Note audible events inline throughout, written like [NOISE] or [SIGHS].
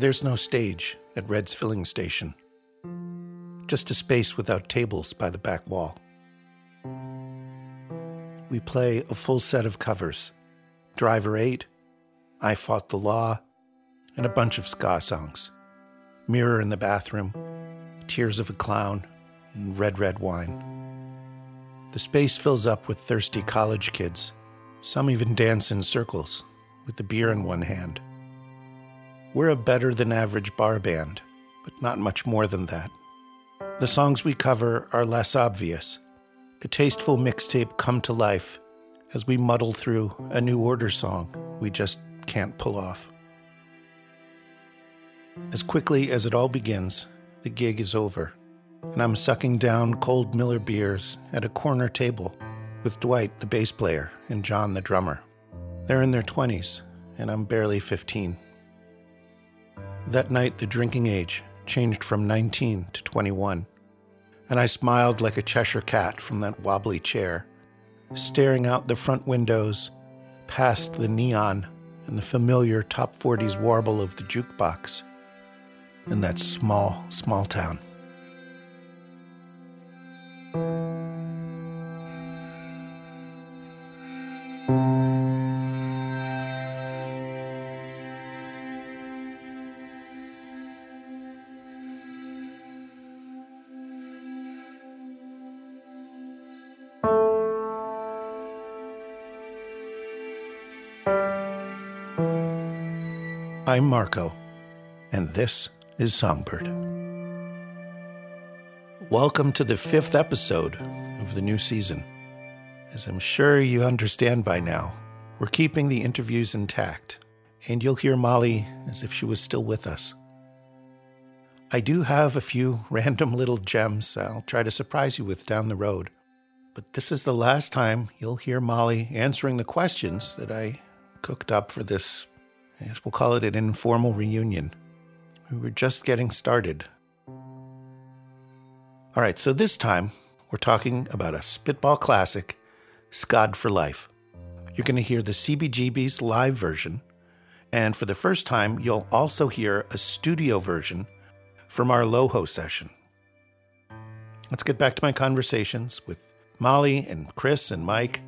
There's no stage at Red's filling station, just a space without tables by the back wall. We play a full set of covers Driver 8, I Fought the Law, and a bunch of ska songs Mirror in the Bathroom, Tears of a Clown, and Red Red Wine. The space fills up with thirsty college kids. Some even dance in circles, with the beer in one hand. We're a better than average bar band, but not much more than that. The songs we cover are less obvious. A tasteful mixtape come to life as we muddle through a new order song we just can't pull off. As quickly as it all begins, the gig is over, and I'm sucking down cold Miller beers at a corner table with Dwight, the bass player, and John, the drummer. They're in their 20s, and I'm barely 15. That night, the drinking age changed from 19 to 21, and I smiled like a Cheshire cat from that wobbly chair, staring out the front windows, past the neon and the familiar top 40s warble of the jukebox in that small, small town. I'm Marco, and this is Songbird. Welcome to the fifth episode of the new season. As I'm sure you understand by now, we're keeping the interviews intact, and you'll hear Molly as if she was still with us. I do have a few [LAUGHS] random little gems I'll try to surprise you with down the road, but this is the last time you'll hear Molly answering the questions that I cooked up for this I guess we'll call it an informal reunion. We were just getting started. All right, so this time we're talking about a spitball classic, Scod for Life. You're going to hear the CBGB's live version, and for the first time, you'll also hear a studio version from our Loho session. Let's get back to my conversations with Molly and Chris and Mike,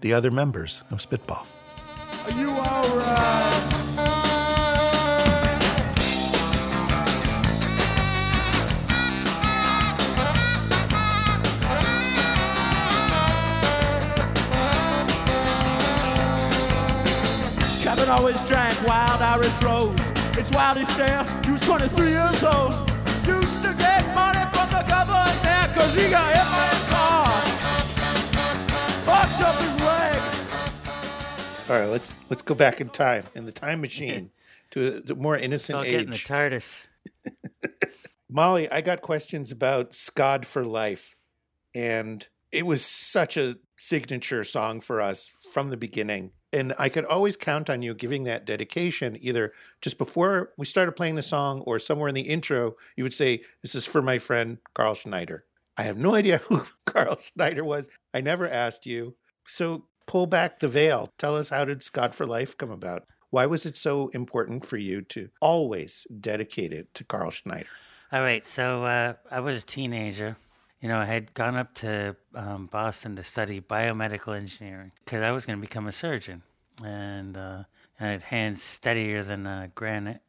the other members of Spitball. Are you alright? Captain always drank wild Irish rose. It's wild he said he was 23 years old. Used to get money from the government cause he got hit by a car. Fucked up his leg. All right, let's let's go back in time in the time machine [LAUGHS] to a, to more innocent I'll get in the. TARDIS. [LAUGHS] Molly, I got questions about Scod for Life, and it was such a signature song for us from the beginning. And I could always count on you giving that dedication either just before we started playing the song or somewhere in the intro. You would say, This is for my friend Carl Schneider. I have no [LAUGHS] idea who [LAUGHS] Carl Schneider was. I never asked you. So pull back the veil. Tell us how did Scott for Life come about? Why was it so important for you to always dedicate it to Carl Schneider? All right, so uh, I was a teenager. You know, I had gone up to um, Boston to study biomedical engineering because I was going to become a surgeon. And, uh, and I had hands steadier than uh, granite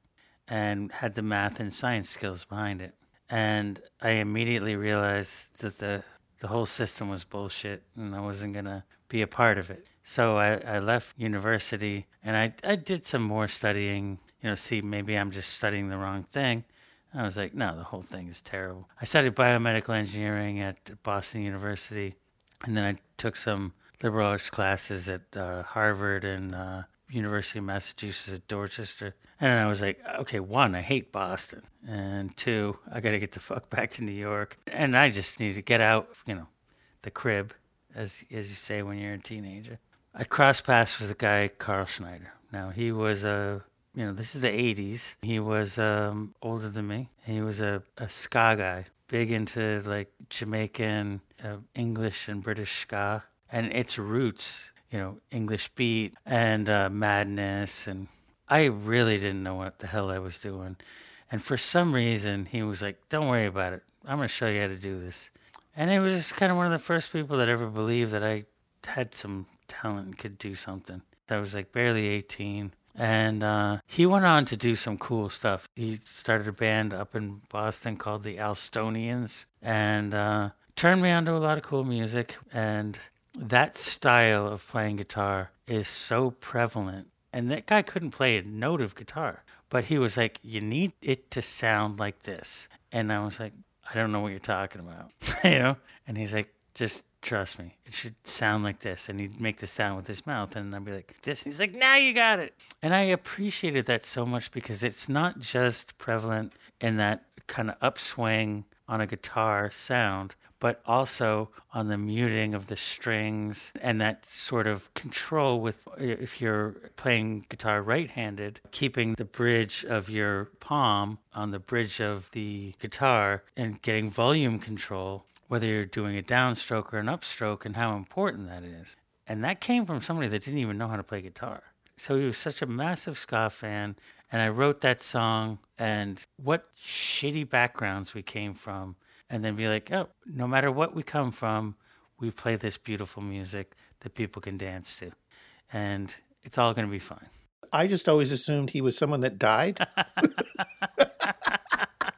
and had the math and science skills behind it. And I immediately realized that the, the whole system was bullshit and I wasn't going to be a part of it. So I, I left university and I, I did some more studying, you know, see maybe I'm just studying the wrong thing. I was like, no, the whole thing is terrible. I studied biomedical engineering at Boston University, and then I took some liberal arts classes at uh, Harvard and uh, University of Massachusetts at Dorchester. And I was like, okay, one, I hate Boston, and two, I got to get the fuck [LAUGHS] back to New York, and I just need to get out, you know, the crib, as as you say when you're a teenager. I crossed paths with a guy, Carl Schneider. Now he was a you know, this is the 80s. He was um, older than me. He was a, a ska guy, big into like Jamaican, uh, English, and British ska, and its roots, you know, English beat and uh, madness. And I really didn't know what the hell I was doing. And for some reason, he was like, Don't worry about it. I'm going to show you how to do this. And it was just kind of one of the first people that ever believed that I had some talent and could do something. I was like barely 18. And uh, he went on to do some cool stuff. He started a band up in Boston called the Allstonians and uh, turned me on to a lot of cool music. And that style of playing guitar is so prevalent. And that guy couldn't play a note of guitar, but he was like, You need it to sound like this. And I was like, I don't know what you're talking about, [LAUGHS] you know? And he's like, Just trust me, it should sound like this. And he'd make the sound with his mouth, and I'd be like, This. And he's like, Now you got it. And I appreciated that so much because it's not just prevalent in that kind of upswing on a guitar sound, but also on the muting of the strings and that sort of control with if you're playing guitar right-handed keeping the bridge of your palm on the bridge of the guitar and getting volume control whether you're doing a downstroke or an upstroke and how important that is and that came from somebody that didn't even know how to play guitar so he was such a massive ska fan and i wrote that song and what shitty backgrounds we came from and then be like, oh, no matter what we come from, we play this beautiful music that people can dance to. And it's all going to be fine. I just always assumed he was someone that died. [LAUGHS] [LAUGHS]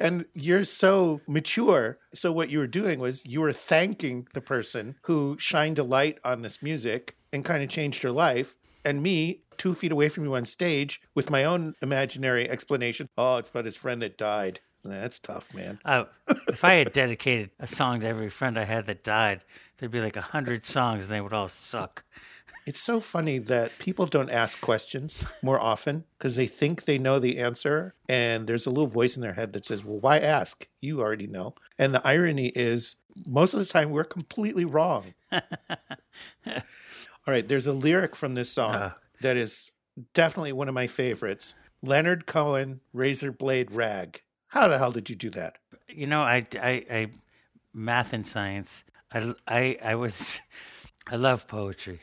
and you're so mature. So, what you were doing was you were thanking the person who shined a light on this music and kind of changed your life. And me, two feet away from you on stage, with my own imaginary explanation oh, it's about his friend that died. That's tough, man. Oh, if I had dedicated a song to every friend I had that died, there'd be like a hundred songs and they would all suck. It's so funny that people don't ask questions more often because they think they know the answer. And there's a little voice in their head that says, Well, why ask? You already know. And the irony is, most of the time, we're completely wrong. [LAUGHS] All right, there's a lyric from this song uh. that is definitely one of my favorites Leonard Cohen, Razor Blade Rag. How the hell did you do that? You know, I, I, I math and science. I, I, I was, [LAUGHS] I love poetry.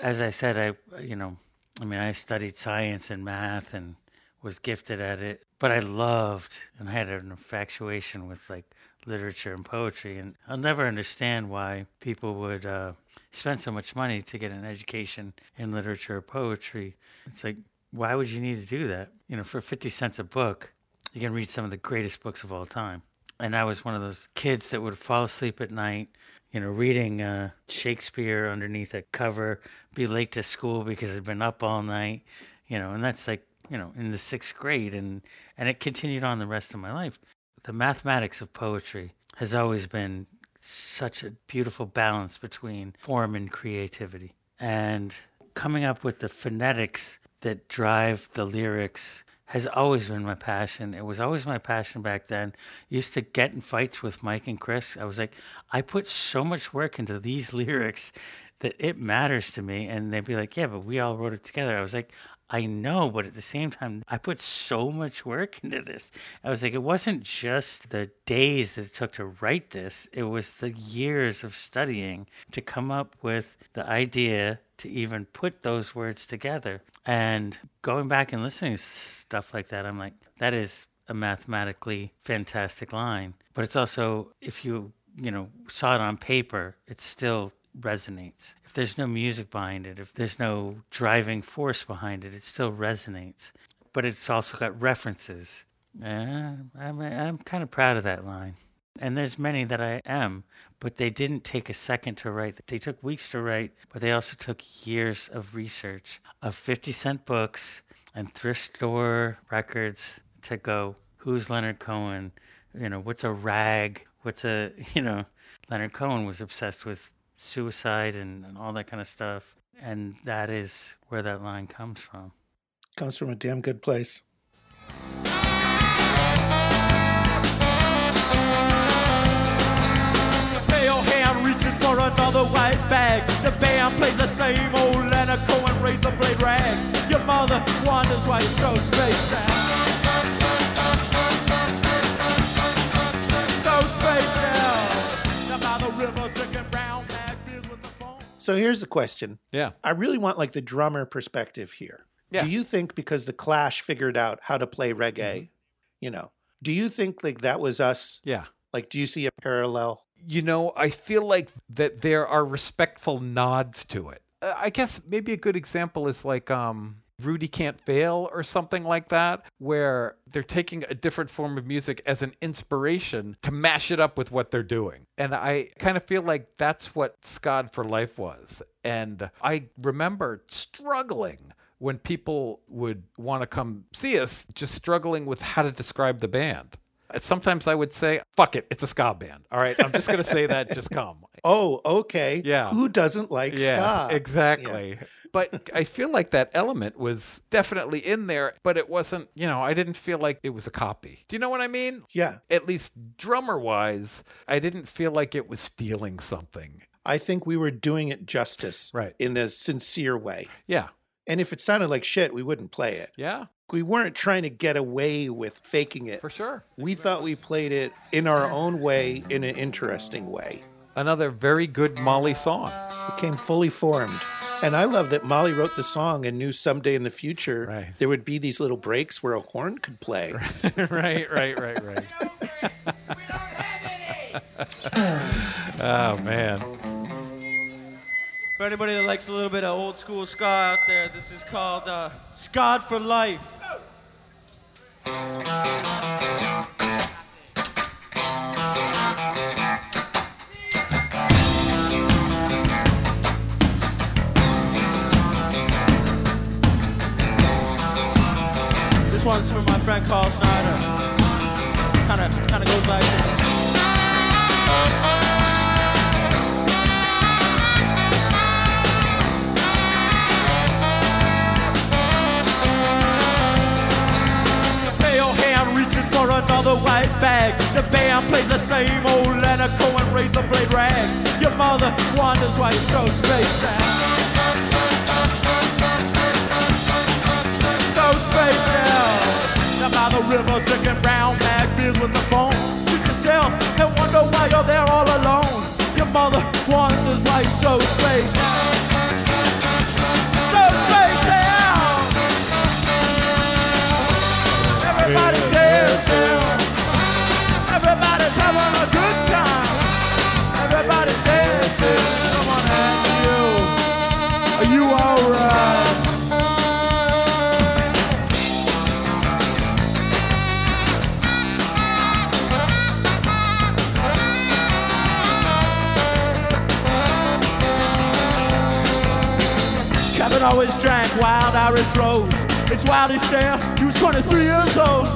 As I said, I, you know, I mean, I studied science and math and was gifted at it, but I loved and had an infatuation with like literature and poetry. And I'll never understand why people would uh, spend so much money to get an education in literature or poetry. It's like, why would you need to do that? You know, for 50 cents a book, you can read some of the greatest books of all time. And I was one of those kids that would fall asleep at night, you know, reading uh, Shakespeare underneath a cover, be late to school because I'd been up all night, you know, and that's like, you know, in the sixth grade. And, and it continued on the rest of my life. The mathematics of poetry has always been such a beautiful balance between form and creativity. And coming up with the phonetics that drive the lyrics has always been my passion. It was always my passion back then. used to get in fights with Mike and Chris. I was like, I put so much work into these [LAUGHS] lyrics that it matters to me. And they'd be like, Yeah, but we all wrote it together. I was like, I know, but at the same time, I put so much work into this. I was like, it wasn't just the days that it took to write this, it was the years of studying to come up with the idea to even put those words together. And going back and listening to stuff like that, I'm like, that is a mathematically fantastic line. But it's also, if you, you know, saw it on paper, it's still resonates. If there's no music behind it, if there's no driving force behind it, it still resonates. But it's also got references. Uh, I'm, I'm kind of proud of that line. And there's many that I am, but they didn't take a second to write. They took weeks to write, but they also took years of research of 50 cent books and thrift store records to go, who's Leonard Cohen? You know, what's a rag? What's a, [LAUGHS] you know, Leonard Cohen was obsessed with suicide and, and all that kind of stuff. And that is where that line comes from. Comes from a damn good place. The hand reaches for another white bag. The band plays the same old Leonard Cohen razor blade rag. Your mother wonders why you're so spaced out. So here's the question. Yeah. I really want like the drummer perspective here. Yeah. Do you think because the Clash figured out how to play reggae, Mm-hmm. you know, do you think like that was us? Yeah. Like, do you see a parallel? you know, I feel like that there are respectful nods to it. Uh, I guess maybe a good example is like um, Rudy Can't Fail or something like that, where they're taking a different form of music as an inspiration to mash it up with what they're doing. And I kind of feel like that's what Scod for Life was. And I remember struggling when people would want to come see us, just struggling with how to describe the band. Sometimes I would say, fuck it, it's a ska band. All right, I'm just going to say that, just come. [LAUGHS] Oh, okay. Yeah. Who doesn't like Yeah, ska? exactly. But I feel like that element was definitely in there, but it wasn't, you know, I didn't feel like it was a copy. Do you know what I mean? Yeah. At least drummer wise, I didn't feel like it was stealing something. I think we were doing it justice. Right. In a sincere way. Yeah. And if it sounded like shit, we wouldn't play it. Yeah, We weren't trying to get away with faking it. for sure. We thought we played it in our own way, in an interesting way. Another very good Molly song. It came fully formed. And I love that Molly wrote the song and knew someday in the future Right. there would be these little breaks where a horn could play. [LAUGHS] right, right, right, right. [LAUGHS] [LAUGHS] oh, man. For anybody that likes a little bit of old school ska out there, this is called uh, Scod for Life. One's from my friend Carl Snyder. Kinda, kinda goes like this. The oh, reaches for another white bag. The band plays the same old Leonard Cohen razor blade rag. Your mother wonders why you're so spaced out. So spaced out. Down by the river, drinking brown bag beers with the phone. Sit yourself and wonder why you're there all alone. Your mother wonders why so spaced out. Rose. It's wild he said he was 23 years old.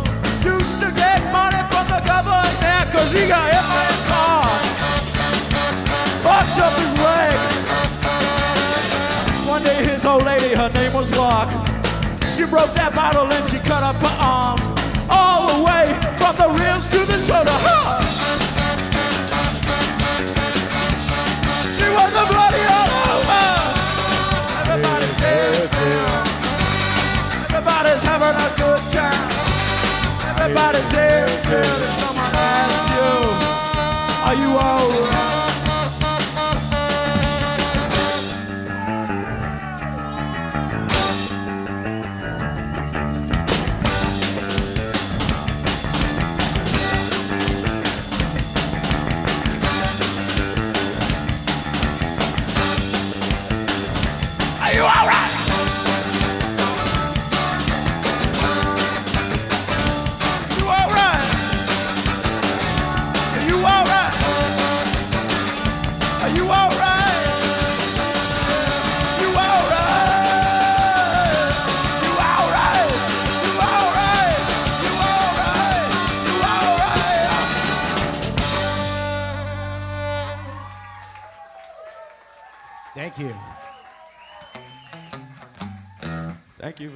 Used to get money from the government cause he got hit by a car. Fucked up his leg. One day his old lady, her name was Lark. She broke that bottle and she cut up her arms. All the way from the wrist to the shoulder. Having a good time. Everybody's dancing. If someone asks you, are you alright?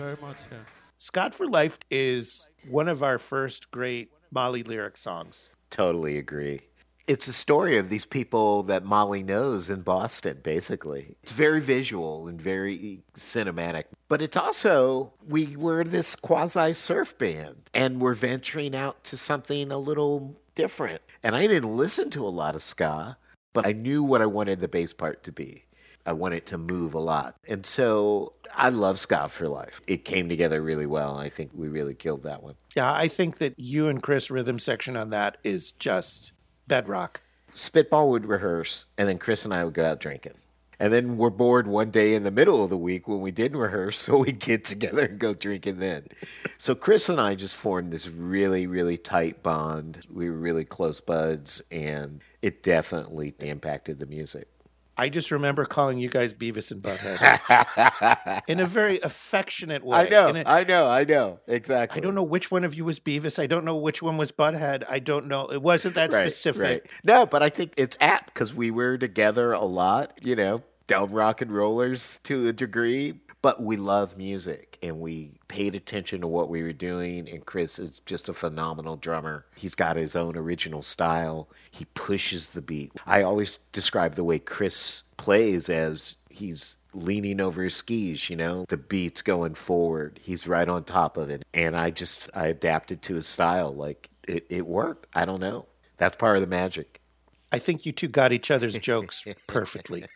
Very much. yeah. Scott for Life is one of our first great Molly lyric songs. Totally agree. It's a story of these people that Molly knows in Boston, basically. It's very visual and very cinematic. But it's also, we were this quasi surf band and we're venturing out to something a little different. And I didn't listen to a lot of ska, but I knew what I wanted the bass part to be. I want it to move a lot. And so I love Scott for Life. It came together really well. I think we really killed that one. Yeah, I think that you and Chris rhythm section on that is just bedrock. Spitball would rehearse, and then Chris and I would go out drinking. And then we're bored one day in the middle of the week when we didn't rehearse, [LAUGHS] so we get together and go drinking then. So Chris and I just formed this really, really tight bond. We were really close buds, and it definitely impacted the music. I just remember calling you guys Beavis and Butthead [LAUGHS] in a very affectionate way. I know, a- I know, I know, exactly. I don't know which one of you was Beavis. I don't know which one was Butthead. I don't know. It wasn't that right, specific. Right. No, but I think it's apt because we were together a lot, you know, dumb rock and rollers to a degree, but we love music and we paid attention to what we were doing. And Chris is just a phenomenal drummer. He's got his own original style, he pushes the beat. I always describe the way Chris plays as he's leaning over his skis, you know, the beat's going forward. He's right on top of it. And I just, I adapted to his style. Like it, it worked. I don't know. That's part of the magic. I think you two got each other's jokes perfectly. [LAUGHS]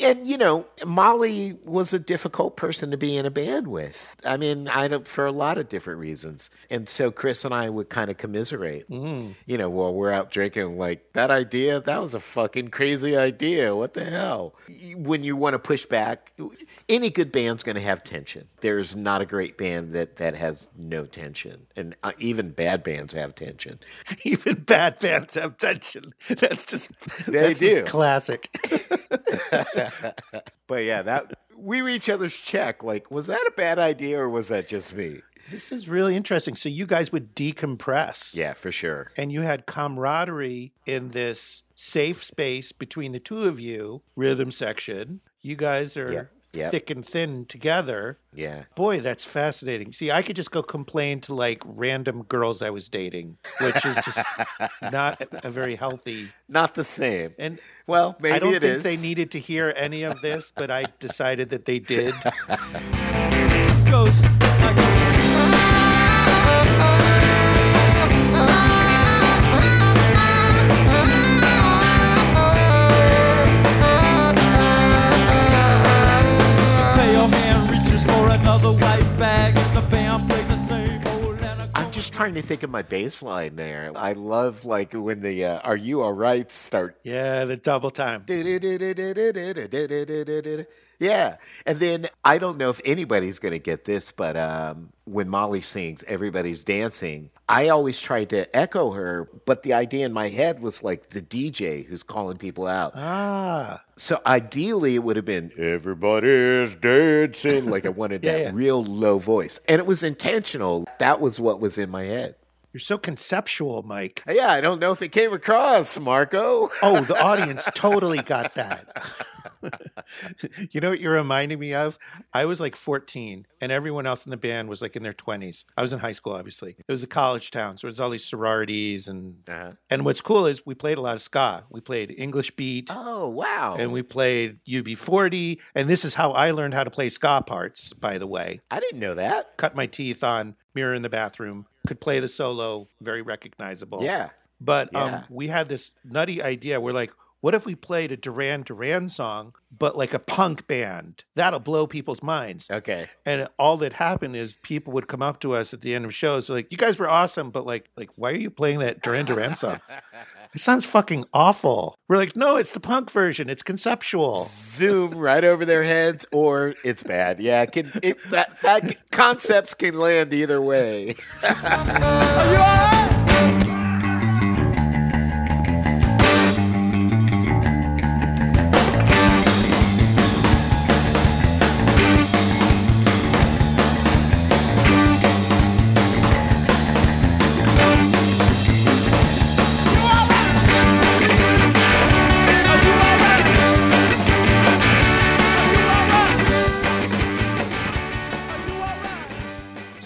And you know, Molly was a difficult person to be in a band with. I mean, I don't for a lot of different reasons. And so Chris and I would kind of commiserate. You know, while we're out drinking, like that idea, that was a fucking crazy idea. What the hell? When you want to push back, any good band's going to have tension. There's not a great band that that has no tension, and uh, even bad bands have tension. [LAUGHS] Even bad bands have tension. [LAUGHS] That's just They that's just do. classic. [LAUGHS] [LAUGHS] But yeah, that we were each other's check. Like, was that a bad idea or was that just me? This is really interesting. So you guys would decompress. Yeah, for sure. And you had camaraderie in this safe space between the two of you, rhythm section. You guys are Yep, yep. thick and thin together. Yeah. Boy, that's fascinating. See, I could just go complain to like random girls I was dating, which is just [LAUGHS] not a very healthy. Not the same. And well, maybe I don't think is. they needed to hear any of this, but I decided that they did. [LAUGHS] goes trying to think of my bass line there. I love like when the uh, "Are you all right?" start. Yeah, the double time. Yeah, and then I don't know if anybody's going to get this, but um, when Molly sings, everybody's dancing. I always tried to echo her, but the idea in my head was like the DJ who's calling people out. Ah, So ideally, it would have been everybody's dancing. Like I wanted [LAUGHS] Yeah, that yeah. real low voice, and it was intentional. That was what was in my head. you're so conceptual, Mike. Yeah, I don't know if it came across, Marco. Oh, the [LAUGHS] audience totally got that. [LAUGHS] [LAUGHS] you know what you're reminding me of? I was like 14, and everyone else in the band was like in their 20s. I was in high school, obviously. It was a college town, so it was all these sororities, and Uh-huh. and what's cool is we played a lot of ska. We played English beat, Oh wow! and we played UB40, and this is how I learned how to play ska parts. By the way, I didn't know that. cut my teeth on Mirror in the Bathroom. Could play the solo, very recognizable. Yeah. But Yeah. um, we had this nutty idea. We're like, what if we played a Duran Duran song, but like a punk band? That'll blow people's minds. Okay. And all that happened is people would come up to us at the end of shows, like, "You guys were awesome, but like, like, why are you playing that Duran Duran song? [LAUGHS] it sounds fucking awful." We're like, "No, it's the punk version. It's conceptual." Zoom right over their heads, or it's bad. Yeah, it can it that that concepts can land either way. [LAUGHS]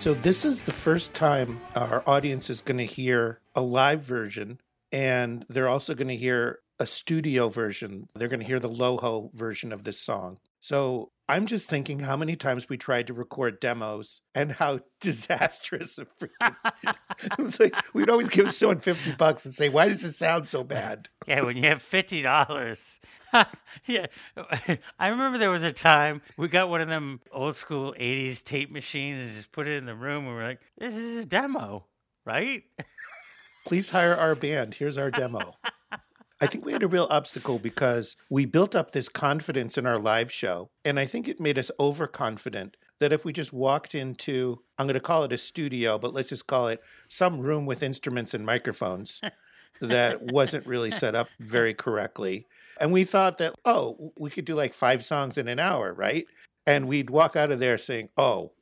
So this is the first time our audience is going to hear a live version, and they're also going to hear a studio version. They're going to hear the Loho version of this song. So I'm just thinking how many times we tried to record demos and how [LAUGHS] disastrous a freaking. [LAUGHS] it was like we'd always give someone 50 bucks and say, Why does it sound so bad? Yeah, when you have fifty dollars. [LAUGHS] yeah, I remember there was a time we got one of them old school '80s tape machines and just put it in the room. and we're like, "This is a demo, right?" Please hire our band. Here's our demo. I think we had a real obstacle because we built up this confidence in our live show. And I think it made us overconfident that if we just walked into, I'm going to call it a studio, but let's just call it some room with instruments and microphones that [LAUGHS] wasn't really set up very correctly. And we thought that, oh, we could do like five songs in an hour, right? And we'd walk out of there saying, oh,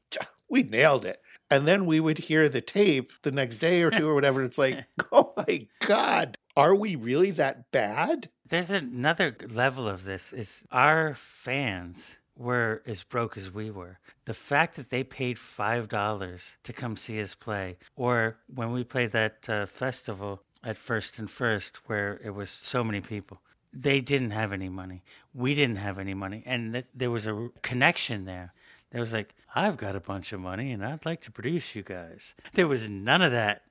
we nailed it. And then we would hear the tape the next day or two or whatever. It's like, [LAUGHS] oh my God, are we really that bad? There's another level of this is our fans were as broke as we were. The fact that they paid five dollars to come see us play, or when we played that uh, festival at First and First, where it was so many people, they didn't have any money. We didn't have any money, and th- there was a connection there. There was like, I've got a bunch of money, and I'd like to produce you guys. There was none of that.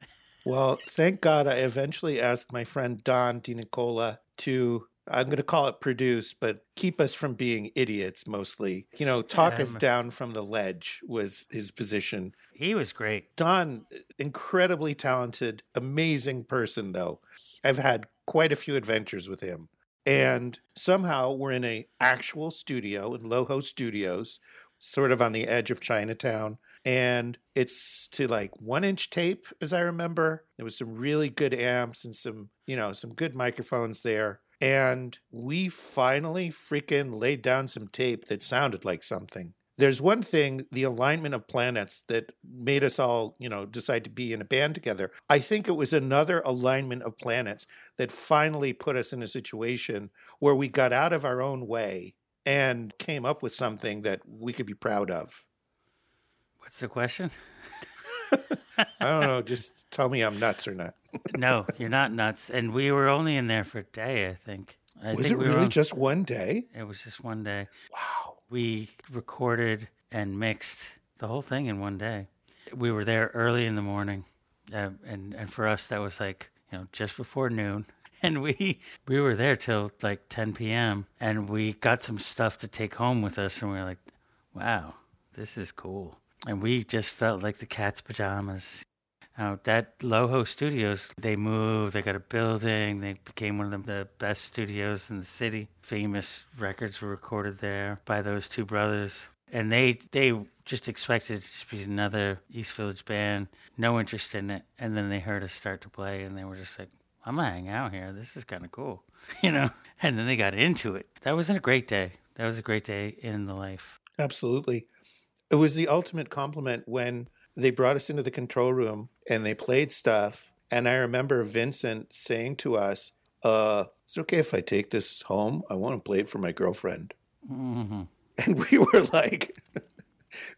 Well, thank God I eventually asked my friend Don DiNicola to, I'm going to call it produce, but keep us from being idiots mostly. You know, talk us Um, down from the ledge was his position. He was great. Don, incredibly talented, amazing person, though. I've had quite a few adventures with him. And somehow we're in a actual studio in Loho Studios, sort of on the edge of Chinatown. And it's to like one inch tape, as I remember. There was some really good amps and some, you know, some good microphones there. And we finally freaking laid down some tape that sounded like something. There's one thing, the alignment of planets that made us all, you know, decide to be in a band together. I think it was another alignment of planets that finally put us in a situation where we got out of our own way and came up with something that we could be proud of. What's the question? [LAUGHS] I don't know, just tell me I'm nuts or not. [LAUGHS] no, you're not nuts. And we were only in there for a day, I think. I was think it we were really on- just one day? It was just one day. Wow. We recorded and mixed the whole thing in one day. We were there early in the morning, uh, and and for us that was like you know just before noon. [LAUGHS] And we we were there till like 10 p.m. And we got some stuff to take home with us, and we were like, "Wow, this is cool." And we just felt like the cat's pajamas. Now that Loho Studios, they moved, they got a building, they became one of the best studios in the city. Famous records were recorded there by those two brothers. And they they just expected it to be another East Village band, no interest in it. And then they heard us start to play and they were just like, I'm gonna hang out here. This is kinda cool. [LAUGHS] You know? And then they got into it. That wasn't a great day. That was a great day in the life. Absolutely. It was the ultimate compliment when they brought us into the control room and they played stuff. And I remember Vincent saying to us, uh, is it okay if I take this home? I want to play it for my girlfriend. And we were like, [LAUGHS]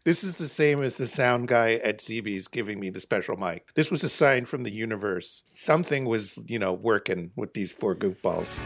this is the same as the sound guy at CB's giving me the special mic. This was a sign from the universe. Something was, you know, working with these four goofballs.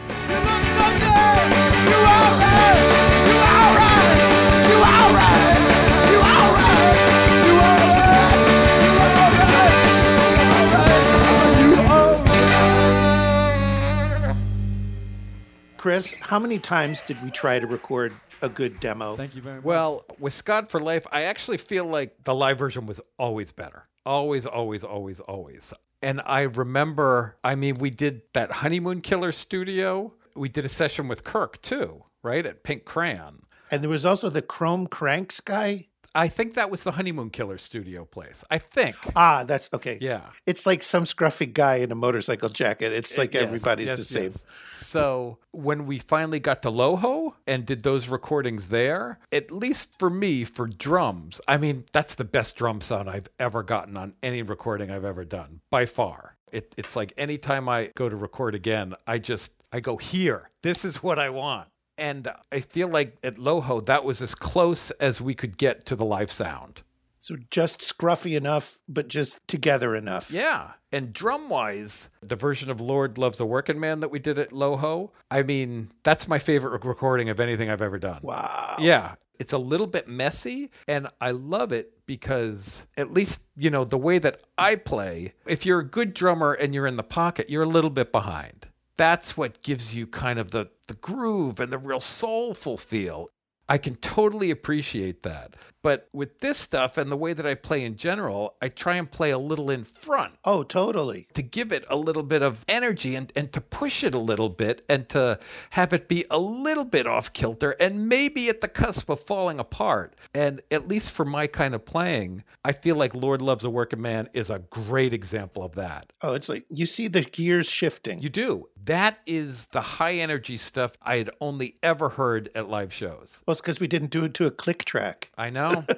Chris, how many times did we try to record a good demo? Thank you very much. Well, with Scott for Life, I actually feel like the live version was always better. Always, always, always, always. And I remember, I mean, we did that Honeymoon Killer studio. We did a session with Kirk too, right? At Pink Crayon. And there was also the Chrome Cranks guy. I think that was the Honeymoon Killer studio place. I think. Ah, that's okay. Yeah. It's like some scruffy guy in a motorcycle jacket. It's like Yes, everybody's yes, the same. yes. So when we finally got to Loho and did those recordings there, at least for me, for drums, I mean, that's the best drum sound I've ever gotten on any recording I've ever done, by far. It, it's like anytime I go to record again, I just I go here. This is what I want. And I feel like at Loho, that was as close as we could get to the live sound. So just scruffy enough, but just together enough. Yeah. And drum wise, the version of Lord Loves a Working Man that we did at Loho, I mean, that's my favorite recording of anything I've ever done. Wow. Yeah. It's a little bit messy, and I love it because, at least, you know, the way that I play, if you're a good drummer and you're in the pocket, you're a little bit behind. That's what gives you kind of the, the groove and the real soulful feel. I can totally appreciate that. But with this stuff and the way that I play in general, I try and play a little in front Oh, totally. to give it a little bit of energy and, and to push it a little bit and to have it be a little bit off kilter and maybe at the cusp of falling apart. And at least for my kind of playing, I feel like Lord Loves a Working Man is a great example of that. Oh, it's like you see the gears shifting. You do. That is the high energy stuff I had only ever heard at live shows. well, it's because we didn't do it to a click track. I know. [LAUGHS]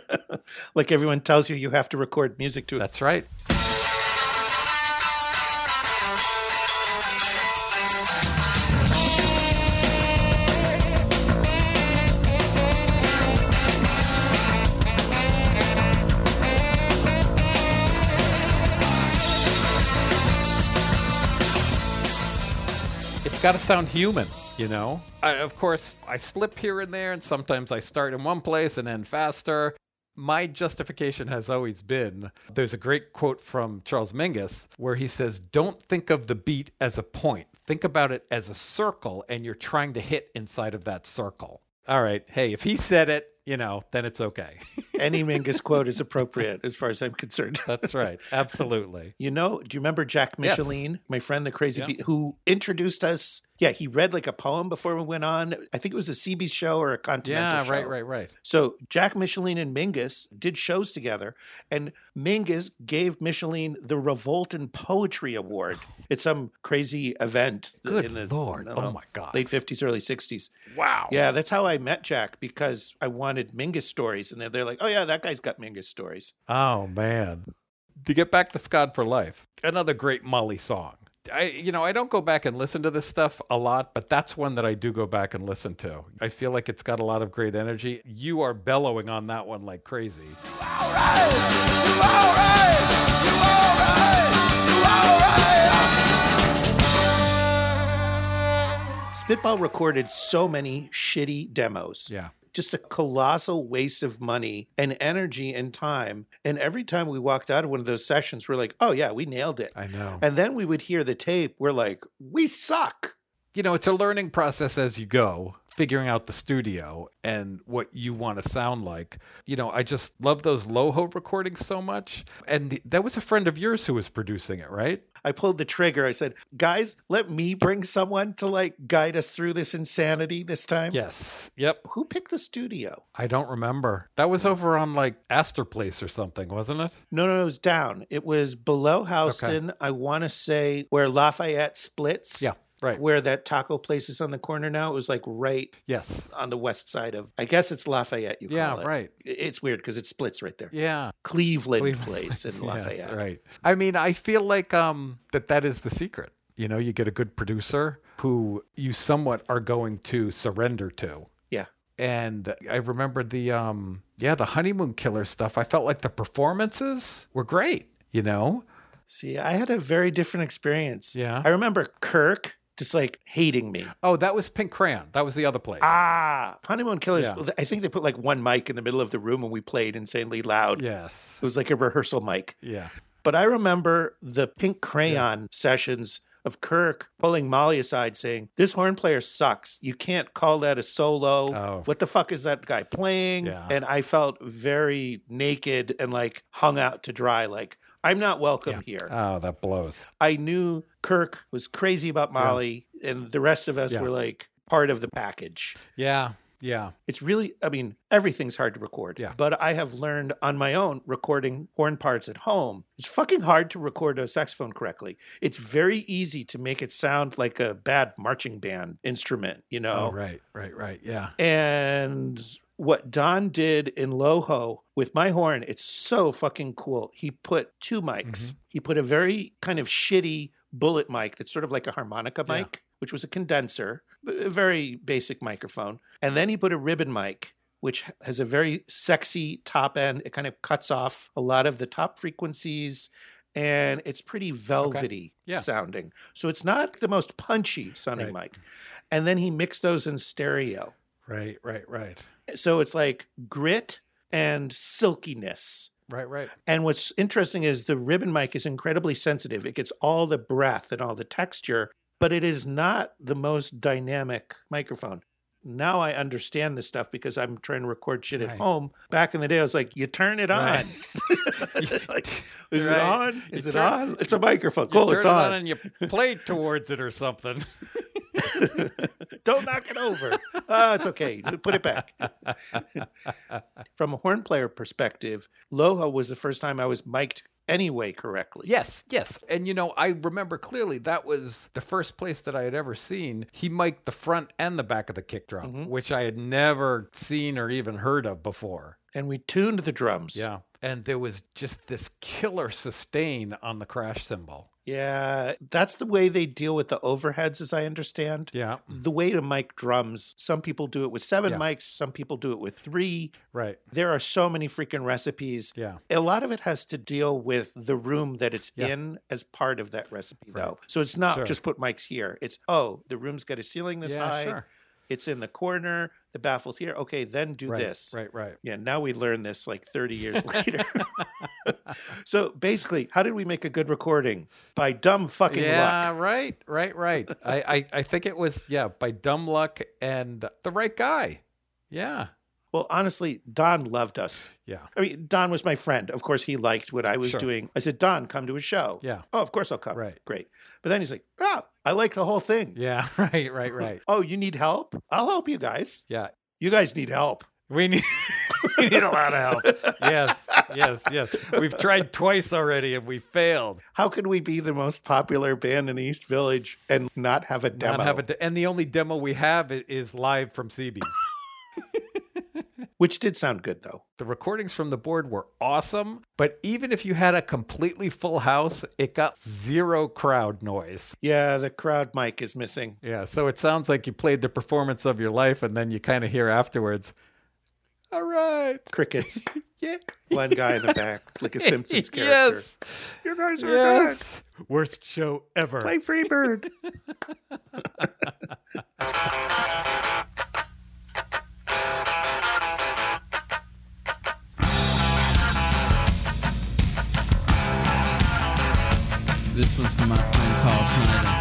Like everyone tells you, you have to record music to it. That's right. Got to sound human, you know? I, of course, I slip here and there, and sometimes I start in one place and end faster. My justification has always been there's a great quote from Charles Mingus where he says, Don't think of the beat as a point, think about it as a circle, and you're trying to hit inside of that circle. All right. Hey, if he said it, you know, then it's okay. [LAUGHS] Any Mingus quote is appropriate as far as I'm concerned. [LAUGHS] That's right. Absolutely. You know, do you remember Jack Yes. Micheline, my friend, the crazy bee, who introduced us? Yeah, he read like a poem before we went on. I think it was a CB show or a Continental show. Yeah, show. right, right, right. So Jack Micheline and Mingus did shows together, and Mingus gave Micheline the Revolton Poetry Award. [SIGHS] It's some crazy event Good in the Lord. I don't Oh my God. late fifties, early sixties. Wow. Yeah, that's how I met Jack because I wanted Mingus stories, and they're, they're like, "Oh yeah, that guy's got Mingus stories." Oh man. To get back to Scott for Life, another great Molly song. I you know, I don't go back and listen to this stuff a lot, but that's one that I do go back and listen to. I feel like it's got a lot of great energy. You are bellowing on that one like crazy. Spitball recorded so many shitty demos. Yeah. Just a colossal waste of money and energy and time. And every time we walked out of one of those sessions, we're like, oh, yeah, we nailed it. I know. And then we would hear the tape. We're like, we suck. you know, it's a learning process as you go, figuring out the studio and what you want to sound like. You know, I just love those Loho recordings so much. And that was a friend of yours who was producing it, right? I pulled the trigger. I said, guys, let me bring someone to like guide us through this insanity this time. Yes. Yep. Who picked the studio? I don't remember. That was over on like Astor Place or something, wasn't it? No, no, no, it was down. It was below Houston. I want to say where Lafayette splits. Yeah. Right. Where that taco place is on the corner now. It was like right Yes. on the west side of, I guess it's Lafayette, you call it. Yeah, right. It's weird because it splits right there. Yeah. Cleveland, Cleveland place in [LAUGHS] Yes, Lafayette. right. I mean, I feel like um that that is the secret. You know, you get a good producer who you somewhat are going to surrender to. Yeah. And I remember the um yeah, the honeymoon killer stuff. I felt like the performances were great, you know? See, I had a very different experience. Yeah. I remember Kirk just like hating me. Oh, that was Pink Crayon. That was the other place. Ah, Honeymoon Killers. Yeah. I think they put like one mic in the middle of the room and we played insanely loud. yes. It was like a rehearsal mic. Yeah. But I remember the pink crayon sessions of Kirk pulling Molly aside saying, This horn player sucks. You can't call that a solo. Oh. What the fuck is that guy playing? Yeah. And I felt very naked and like hung out to dry. Like, I'm not welcome here. Oh, that blows. I knew Kirk was crazy about Molly, and the rest of us Yeah. were like part of the package. Yeah. Yeah. It's really, I mean, everything's hard to record. Yeah. But I have learned on my own recording horn parts at home. It's fucking hard to record a saxophone correctly. It's very easy to make it sound like a bad marching band instrument, you know? Oh, right. Right. Right. Yeah. And what Don did in Loho with my horn, it's so fucking cool. He put two mics. Mm-hmm. He put a very kind of shitty bullet mic that's sort of like a harmonica mic, which was a condenser, but a very basic microphone. And then he put a ribbon mic which has a very sexy top end. It kind of cuts off a lot of the top frequencies and it's pretty velvety Yeah. sounding. So it's not the most punchy sounding Right. mic. And then he mixed those in stereo. Right, right, right. So it's like grit and silkiness. Right, right. And what's interesting is the ribbon mic is incredibly sensitive. It gets all the breath and all the texture, but it is not the most dynamic microphone. Now I understand this stuff because I'm trying to record shit at Right. home. Back in the day, I was like, you turn it Right. on. [LAUGHS] like, is it Right. on? You Is it turn- on? It's a microphone. You Cool, turn it's it on. and you play towards it or something. [LAUGHS] [LAUGHS] Don't knock it over. Oh, it's okay. Put it back. [LAUGHS] From a horn player perspective, Loho was the first time I was mic'd anyway correctly. Yes, yes. And you know, I remember clearly that was the first place that I had ever seen he mic'd the front and the back of the kick drum, Mm-hmm. which I had never seen or even heard of before. And we tuned the drums. Yeah. And there was just this killer sustain on the crash cymbal. Yeah, that's the way they deal with the overheads, as I understand. Yeah. The way to mic drums, some people do it with seven Yeah. mics, some people do it with three. Right. There are so many freaking recipes. Yeah. A lot of it has to deal with the room that it's Yeah. in as part of that recipe, though. So it's not Sure. just put mics here. It's, oh, the room's got a ceiling this Yeah, high. sure. It's in the corner. The baffle's here. Okay, then do Right. this. Right, right. Yeah, now we learn this like 30 years [LAUGHS] later. [LAUGHS] so basically, how did we make a good recording? By dumb fucking yeah, luck. right, right, right. I, I, I think it was, yeah, by dumb luck and the right guy. Yeah. Well, honestly, Don loved us. Yeah. I mean, Don was my friend. Of course, he liked what I was Sure. doing. I said, Don, come to a show. Yeah. Oh, of course I'll come. Right. Great. But then he's like, oh, I like the whole thing. Yeah. [LAUGHS] Right, right, right. Oh, you need help? I'll help you guys. Yeah. You guys need help. We need [LAUGHS] [LAUGHS] we need a lot of help. Yes, yes, yes. We've tried twice already and we failed. How could we be the most popular band in the East Village and not have a demo? Not have a de- and the only demo we have is live from CB's. [LAUGHS] Which did sound good, though. The recordings from the board were awesome, but even if you had a completely full house, it got zero crowd noise. Yeah, the crowd mic is missing. Yeah, so it sounds like you played the performance of your life and then you kind of hear afterwards, all right. Crickets. [LAUGHS] Yeah. One guy in the back, like a Simpsons [LAUGHS] character. Yes. You guys are Yes. Worst show ever. Play Freebird. [LAUGHS] This one's from my friend Carl Snyder.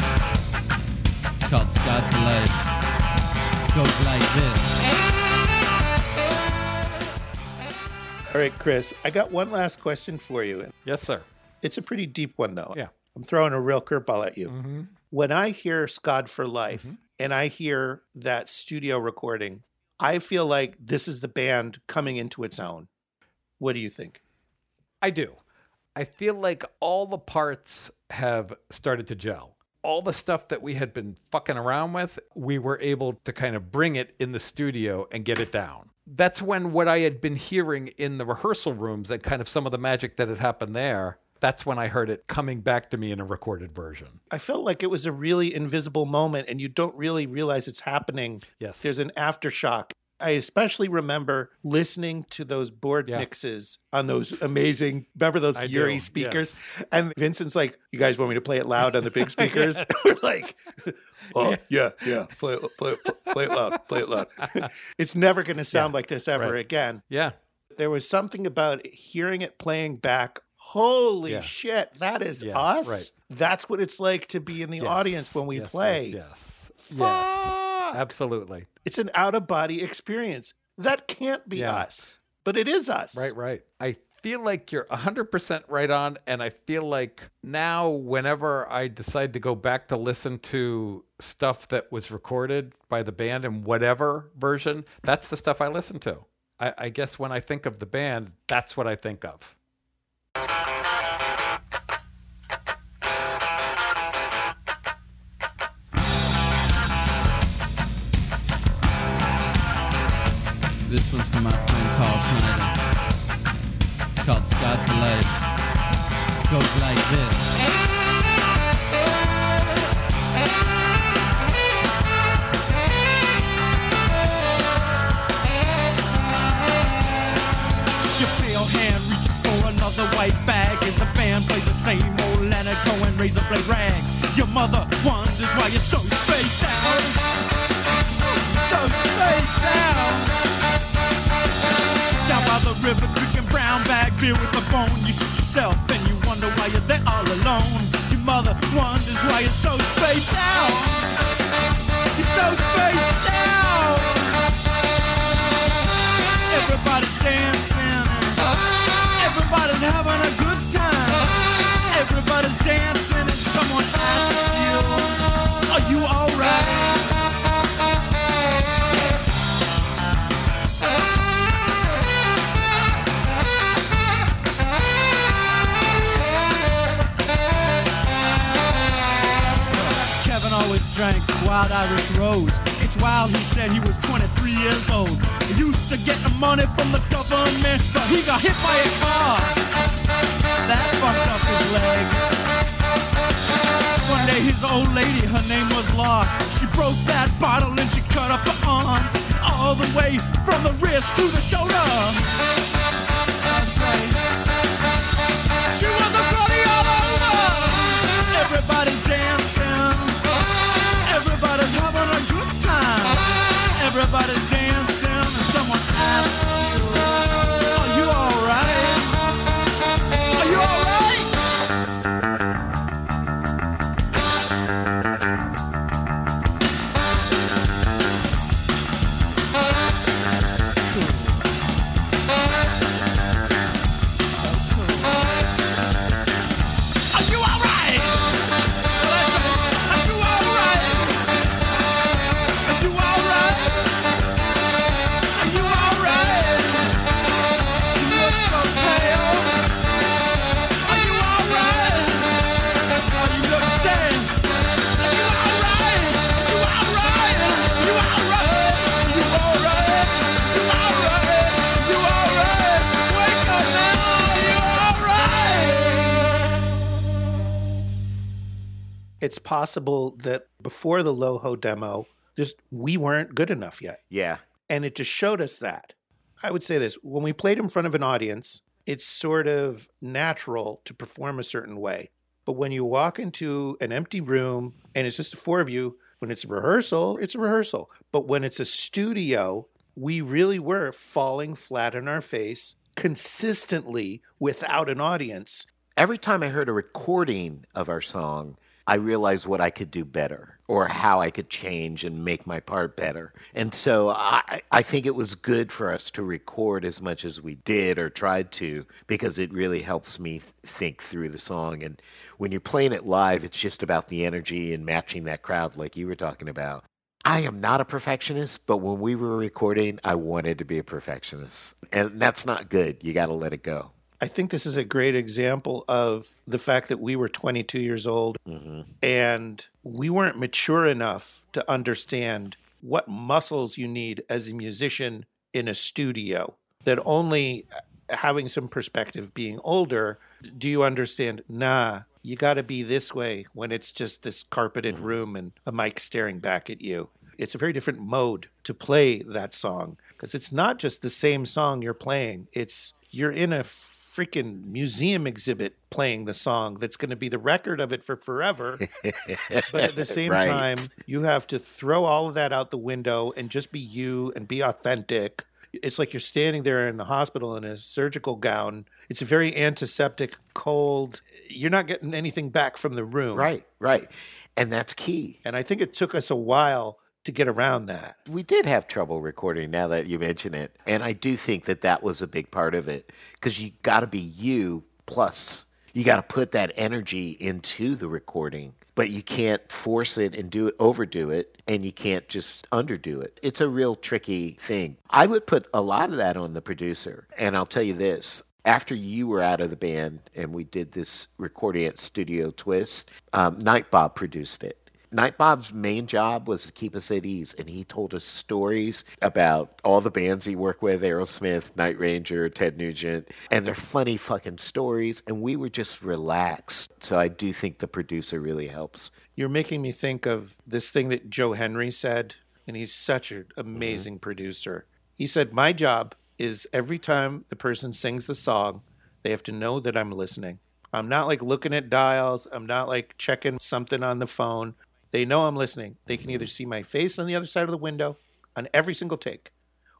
It's called Scott for It Goes like this. Right, Chris, I got one last question for you. Yes, sir. It's a pretty deep one, though. Yeah. I'm throwing a real curveball at you. Mm-hmm. When I hear Scott for Life mm-hmm. and I hear that studio recording, I feel like this is the band coming into its own. What do you think? I do. I feel like all the parts have started to gel. All the stuff that we had been fucking around with, we were able to kind of bring it in the studio and get it down. That's when what I had been hearing in the rehearsal rooms and kind of some of the magic that had happened there, that's when I heard it coming back to me in a recorded version. I felt like it was a really invisible moment and you don't really realize it's happening. Yes. There's an aftershock. I especially remember listening to those board Yeah. mixes on those amazing, remember those I UREI do, speakers? And Vincent's like, You guys want me to play it loud on the big [LAUGHS] speakers? We're [LAUGHS] like, Oh, yeah, yeah, play it, play it, play it loud, play it loud. [LAUGHS] it's never going to sound like this ever Right. again. Yeah. There was something about hearing it playing back. Holy Yeah. shit, that is Yeah, us. right. That's what it's like to be in the Yes, audience when we yes, play. Yes. Yes. Yes. Absolutely. It's an out of body experience. That can't be Yeah. us, but it is us. Right, right. I feel like you're 100% right on. And I feel like now, whenever I decide to go back to listen to stuff that was recorded by the band in whatever version, that's the stuff I listen to. I, I guess when I think of the band, that's what I think of. This one's for my friend Carl Snyder. It's called Scott Blade. It goes like this. Your pale hand reaches for another white bag as the band plays the same old Leonard Cohen razor blade rag. Your mother wonders why you're so spaced out. So spaced out. By the river, drinking brown bag beer with the phone. You sit yourself and you wonder why you're there all alone. Your mother wonders why you're so spaced out. You're so spaced out. Got hit by a car. That fucked up his leg. One day his old lady, her name was Lark. She broke that bottle and she cut up her arms all the way from the wrist to the shoulder. That's right. She was a possible that before the Loho demo, just we weren't good enough yet. Yeah. And it just showed us that. I would say this when we played in front of an audience, it's sort of natural to perform a certain way. But when you walk into an empty room and it's just the four of you, when it's a rehearsal, it's a rehearsal. But when it's a studio, we really were falling flat on our face consistently without an audience. Every time I heard a recording of our song, I realized what I could do better or how I could change and make my part better. And so I, I think it was good for us to record as much as we did or tried to because it really helps me th- think through the song. And when you're playing it live, it's just about the energy and matching that crowd, like you were talking about. I am not a perfectionist, but when we were recording, I wanted to be a perfectionist. And that's not good. You got to let it go. I think this is a great example of the fact that we were 22 years old mm-hmm. and we weren't mature enough to understand what muscles you need as a musician in a studio. That only having some perspective, being older, do you understand? Nah, you got to be this way when it's just this carpeted mm-hmm. room and a mic staring back at you. It's a very different mode to play that song because it's not just the same song you're playing. It's you're in a freaking museum exhibit playing the song that's going to be the record of it for forever. but at the [LAUGHS] same Right. time, you have to throw all of that out the window and just be you and be authentic. It's like you're standing there in the hospital in a surgical gown. It's a very antiseptic, cold. You're not getting anything back from the room. Right, right. And that's key. And I think it took us a while to get around that. We did have trouble recording now that you mention it. And I do think that that was a big part of it because you got to be you, plus you got to put that energy into the recording, but you can't force it and do it, overdo it, and you can't just underdo it. It's a real tricky thing. I would put a lot of that on the producer. And I'll tell you this after you were out of the band and we did this recording at Studio Twist, um, Night Bob produced it. Night Bob's main job was to keep us at ease, and he told us stories about all the bands he worked with Aerosmith, Night Ranger, Ted Nugent, and they're funny fucking stories, and we were just relaxed. So I do think the producer really helps. You're making me think of this thing that Joe Henry said, and he's such an mm-hmm. amazing producer. He said, My job is every time the person sings the song, they have to know that I'm listening. I'm not like looking at dials. I'm not like checking something on the phone. They know I'm listening. They can either see my face on the other side of the window on every single take,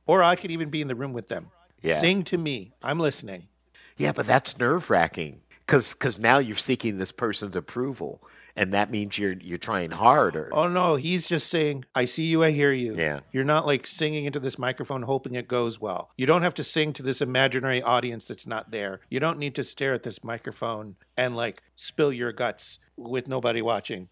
or I could even be in the room with them. Yeah. Sing to me. I'm listening. Yeah, but that's nerve wracking because now you're seeking this person's approval, and that means you're you're trying harder. Oh no, he's just saying, I see you, I hear you. Yeah. You're not like singing into this microphone hoping it goes well. You don't have to sing to this imaginary audience that's not there. You don't need to stare at this microphone and like spill your guts with nobody watching.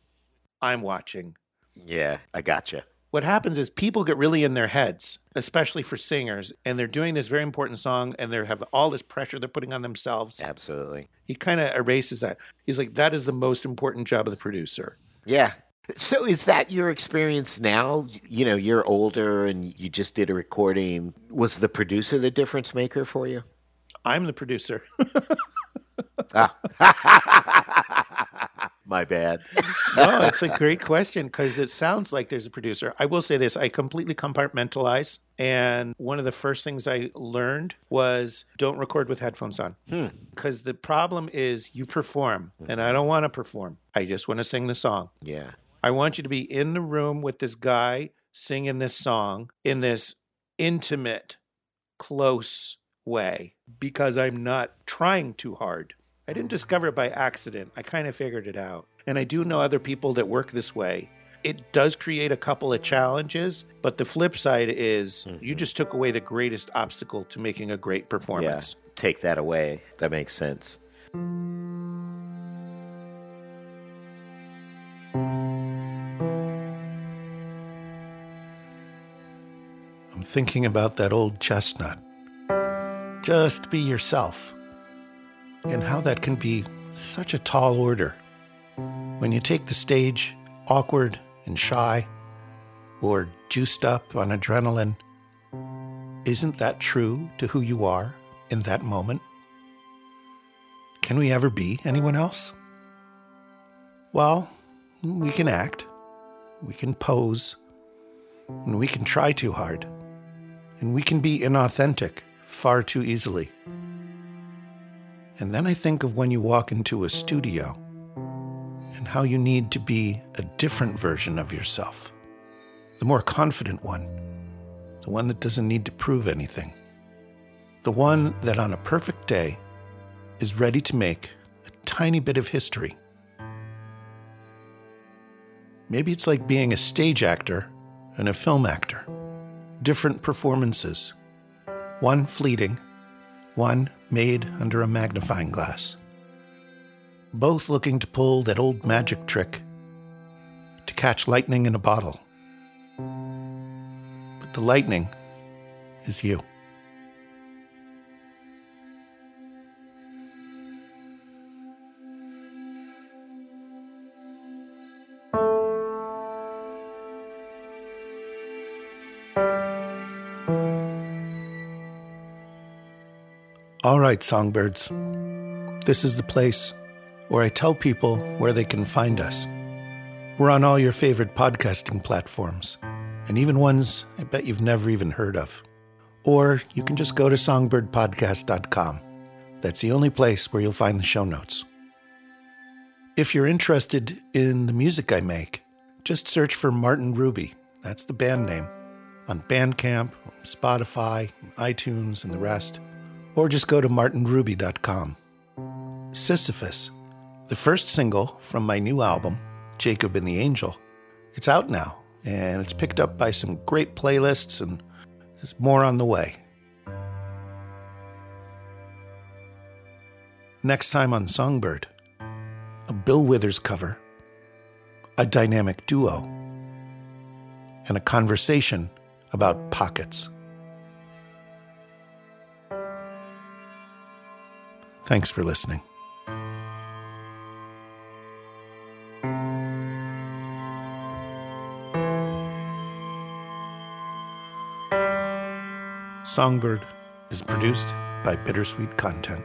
I'm watching. Yeah, I gotcha. What happens is people get really in their heads, especially for singers, and they're doing this very important song and they have all this pressure they're putting on themselves. Absolutely. He kind of erases that. He's like, that is the most important job of the producer. Yeah. So is that your experience now? You know, you're older and you just did a recording. Was the producer the difference maker for you? I'm the producer. [LAUGHS] Ah. [LAUGHS] My bad. [LAUGHS] no, it's a great question because it sounds like there's a producer. I will say this I completely compartmentalize. And one of the first things I learned was don't record with headphones on. Hmm. Because the problem is you perform, and I don't want to perform. I just want to sing the song. Yeah. I want you to be in the room with this guy singing this song in this intimate, close way because I'm not trying too hard. I didn't discover it by accident. I kind of figured it out. And I do know other people that work this way. It does create a couple of challenges, but the flip side is you mm-hmm. just took away the greatest obstacle to making a great Yeah. performance. Take that away. That makes sense. I'm thinking about that old chestnut. Just be yourself. And how that can be such a tall order. When you take the stage awkward and shy, or juiced up on adrenaline, isn't that true to who you are in that moment? Can we ever be anyone else? Well, we can act, we can pose, and we can try too hard. And we can be inauthentic far too easily. And then I think of when you walk into a studio and how you need to be a different version of yourself, the more confident one, the one that doesn't need to prove anything, the one that on a perfect day is ready to make a tiny bit of history. Maybe it's like being a stage actor and a film actor. Different performances, one fleeting, one made under a magnifying glass. Both looking to pull that old magic trick to catch lightning in a bottle. But the lightning is you. All right, songbirds. This is the place where I tell people where they can find us. We're on all your favorite podcasting platforms, and even ones I bet you've never even heard of. Or you can just go to songbirdpodcast.com. That's the only place where you'll find the show notes. If you're interested in the music I make, just search for Martin Ruby. That's the band name. On Bandcamp, Spotify, iTunes, and the rest or just go to martinruby.com. Sisyphus, the first single from my new album, Jacob and the Angel. It's out now, and it's picked up by some great playlists, and there's more on the way. Next time on Songbird, a Bill Withers cover, a dynamic duo, and a conversation about pockets. Thanks for listening. Songbird is produced by Bittersweet Content.